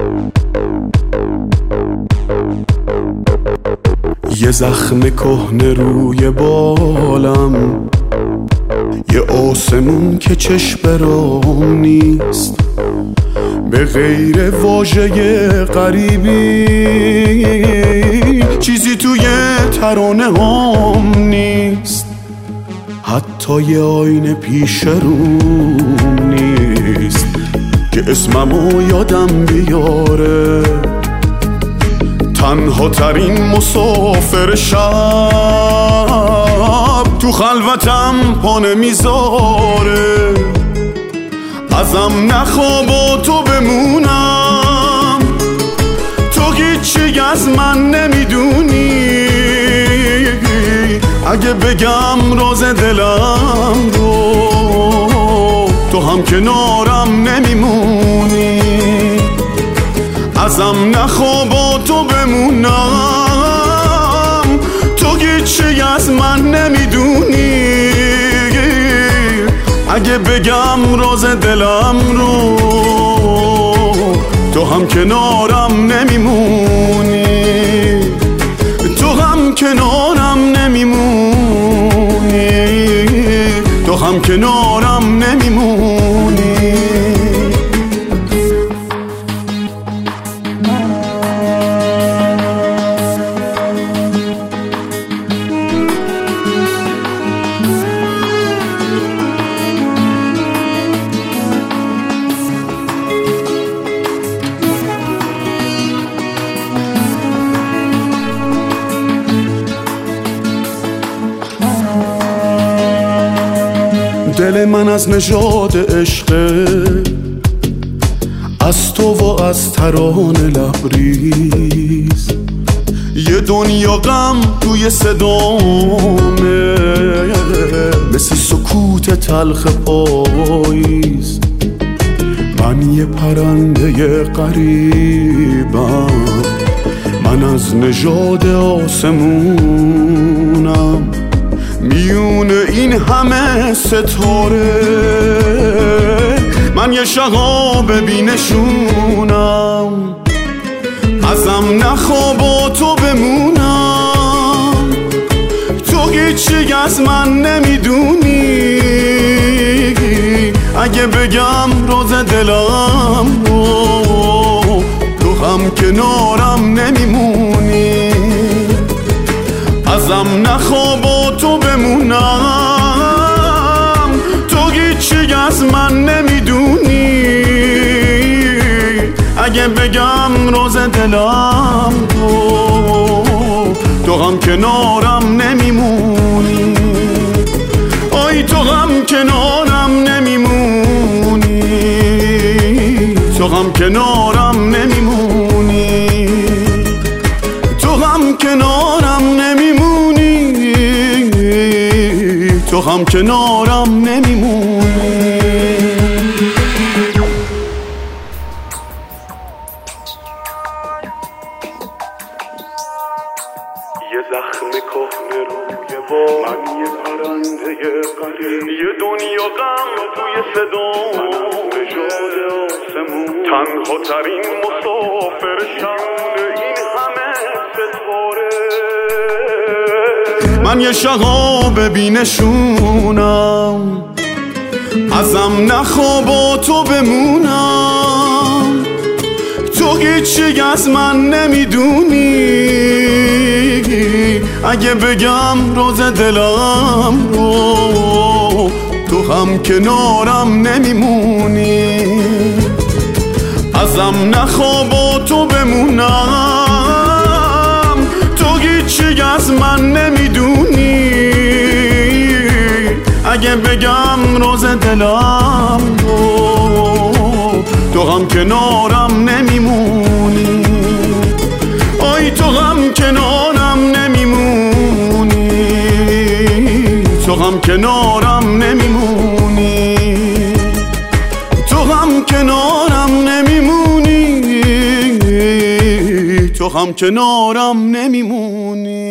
Oh. یه زخم کهنه روی بالم. یه آسمون که چشم برام نیست. به غیر واژه غریبی. چیزی توی ترانه هم نیست. حتی یه آینه پیش روم نیست. که اسممو یادم بیاره. ترین مسافر شب تو خلوتم پا می‌ذاره ازم نخواب و تو بمونم. تو هیچی از من نمی‌دونی. اگه بگم راز دلم رو تو هم کنارم نمیمونی. ازم نخواب و تو بمونم. تو هیچی از من نمی‌دونی. اگه بگم راز دلم رو تو هم کنارم نمیمونی. تو هم کنارم نمیمونی. تو هم کنارم نمیمونی. دل من از نژاد عشقه از تو و از ترانه لبریز. یه دنیا غم توی صدامه. مثل سکوت تلخ پاییز. من یه پرنده قریبم من از نژاد آسمونم. میون این همه ستاره. من یه شغاب بینشونم. ازم نخواب و تو بمونم. تو هیچی از من نمی‌دونی. اگه بگم روز دلم رو تو هم کنارم نمیمونی. ازم نخواب و تو بمونم. تو هیچی از من نمی‌دونی. اگه بگم روز دلم تو تو هم کنارم نمیمونی. آی تو هم کنارم نمیمونی. تو هم کنارم تو هم کنارم نمیمونی. یه زخم کهنه روی با من یه پرنده قریب یه دنیا غم توی صدا. نژاد آسمون. تنها ترین مسافر شم من یه شغاب بینشونم ازم نخواب و تو بمونم. تو هیچی از من نمی‌دونی. اگه بگم روز دلم رو تو هم کنارم نمیمونی. ازم نخواب و تو بمونم. اگه بگم روز دلم تو تو هم کنارم نمیمونی. آی تو هم کنارم نمیمونی. تو هم کنارم نمیمونی. تو هم کنارم نمیمونی. تو هم کنارم نمیمونی.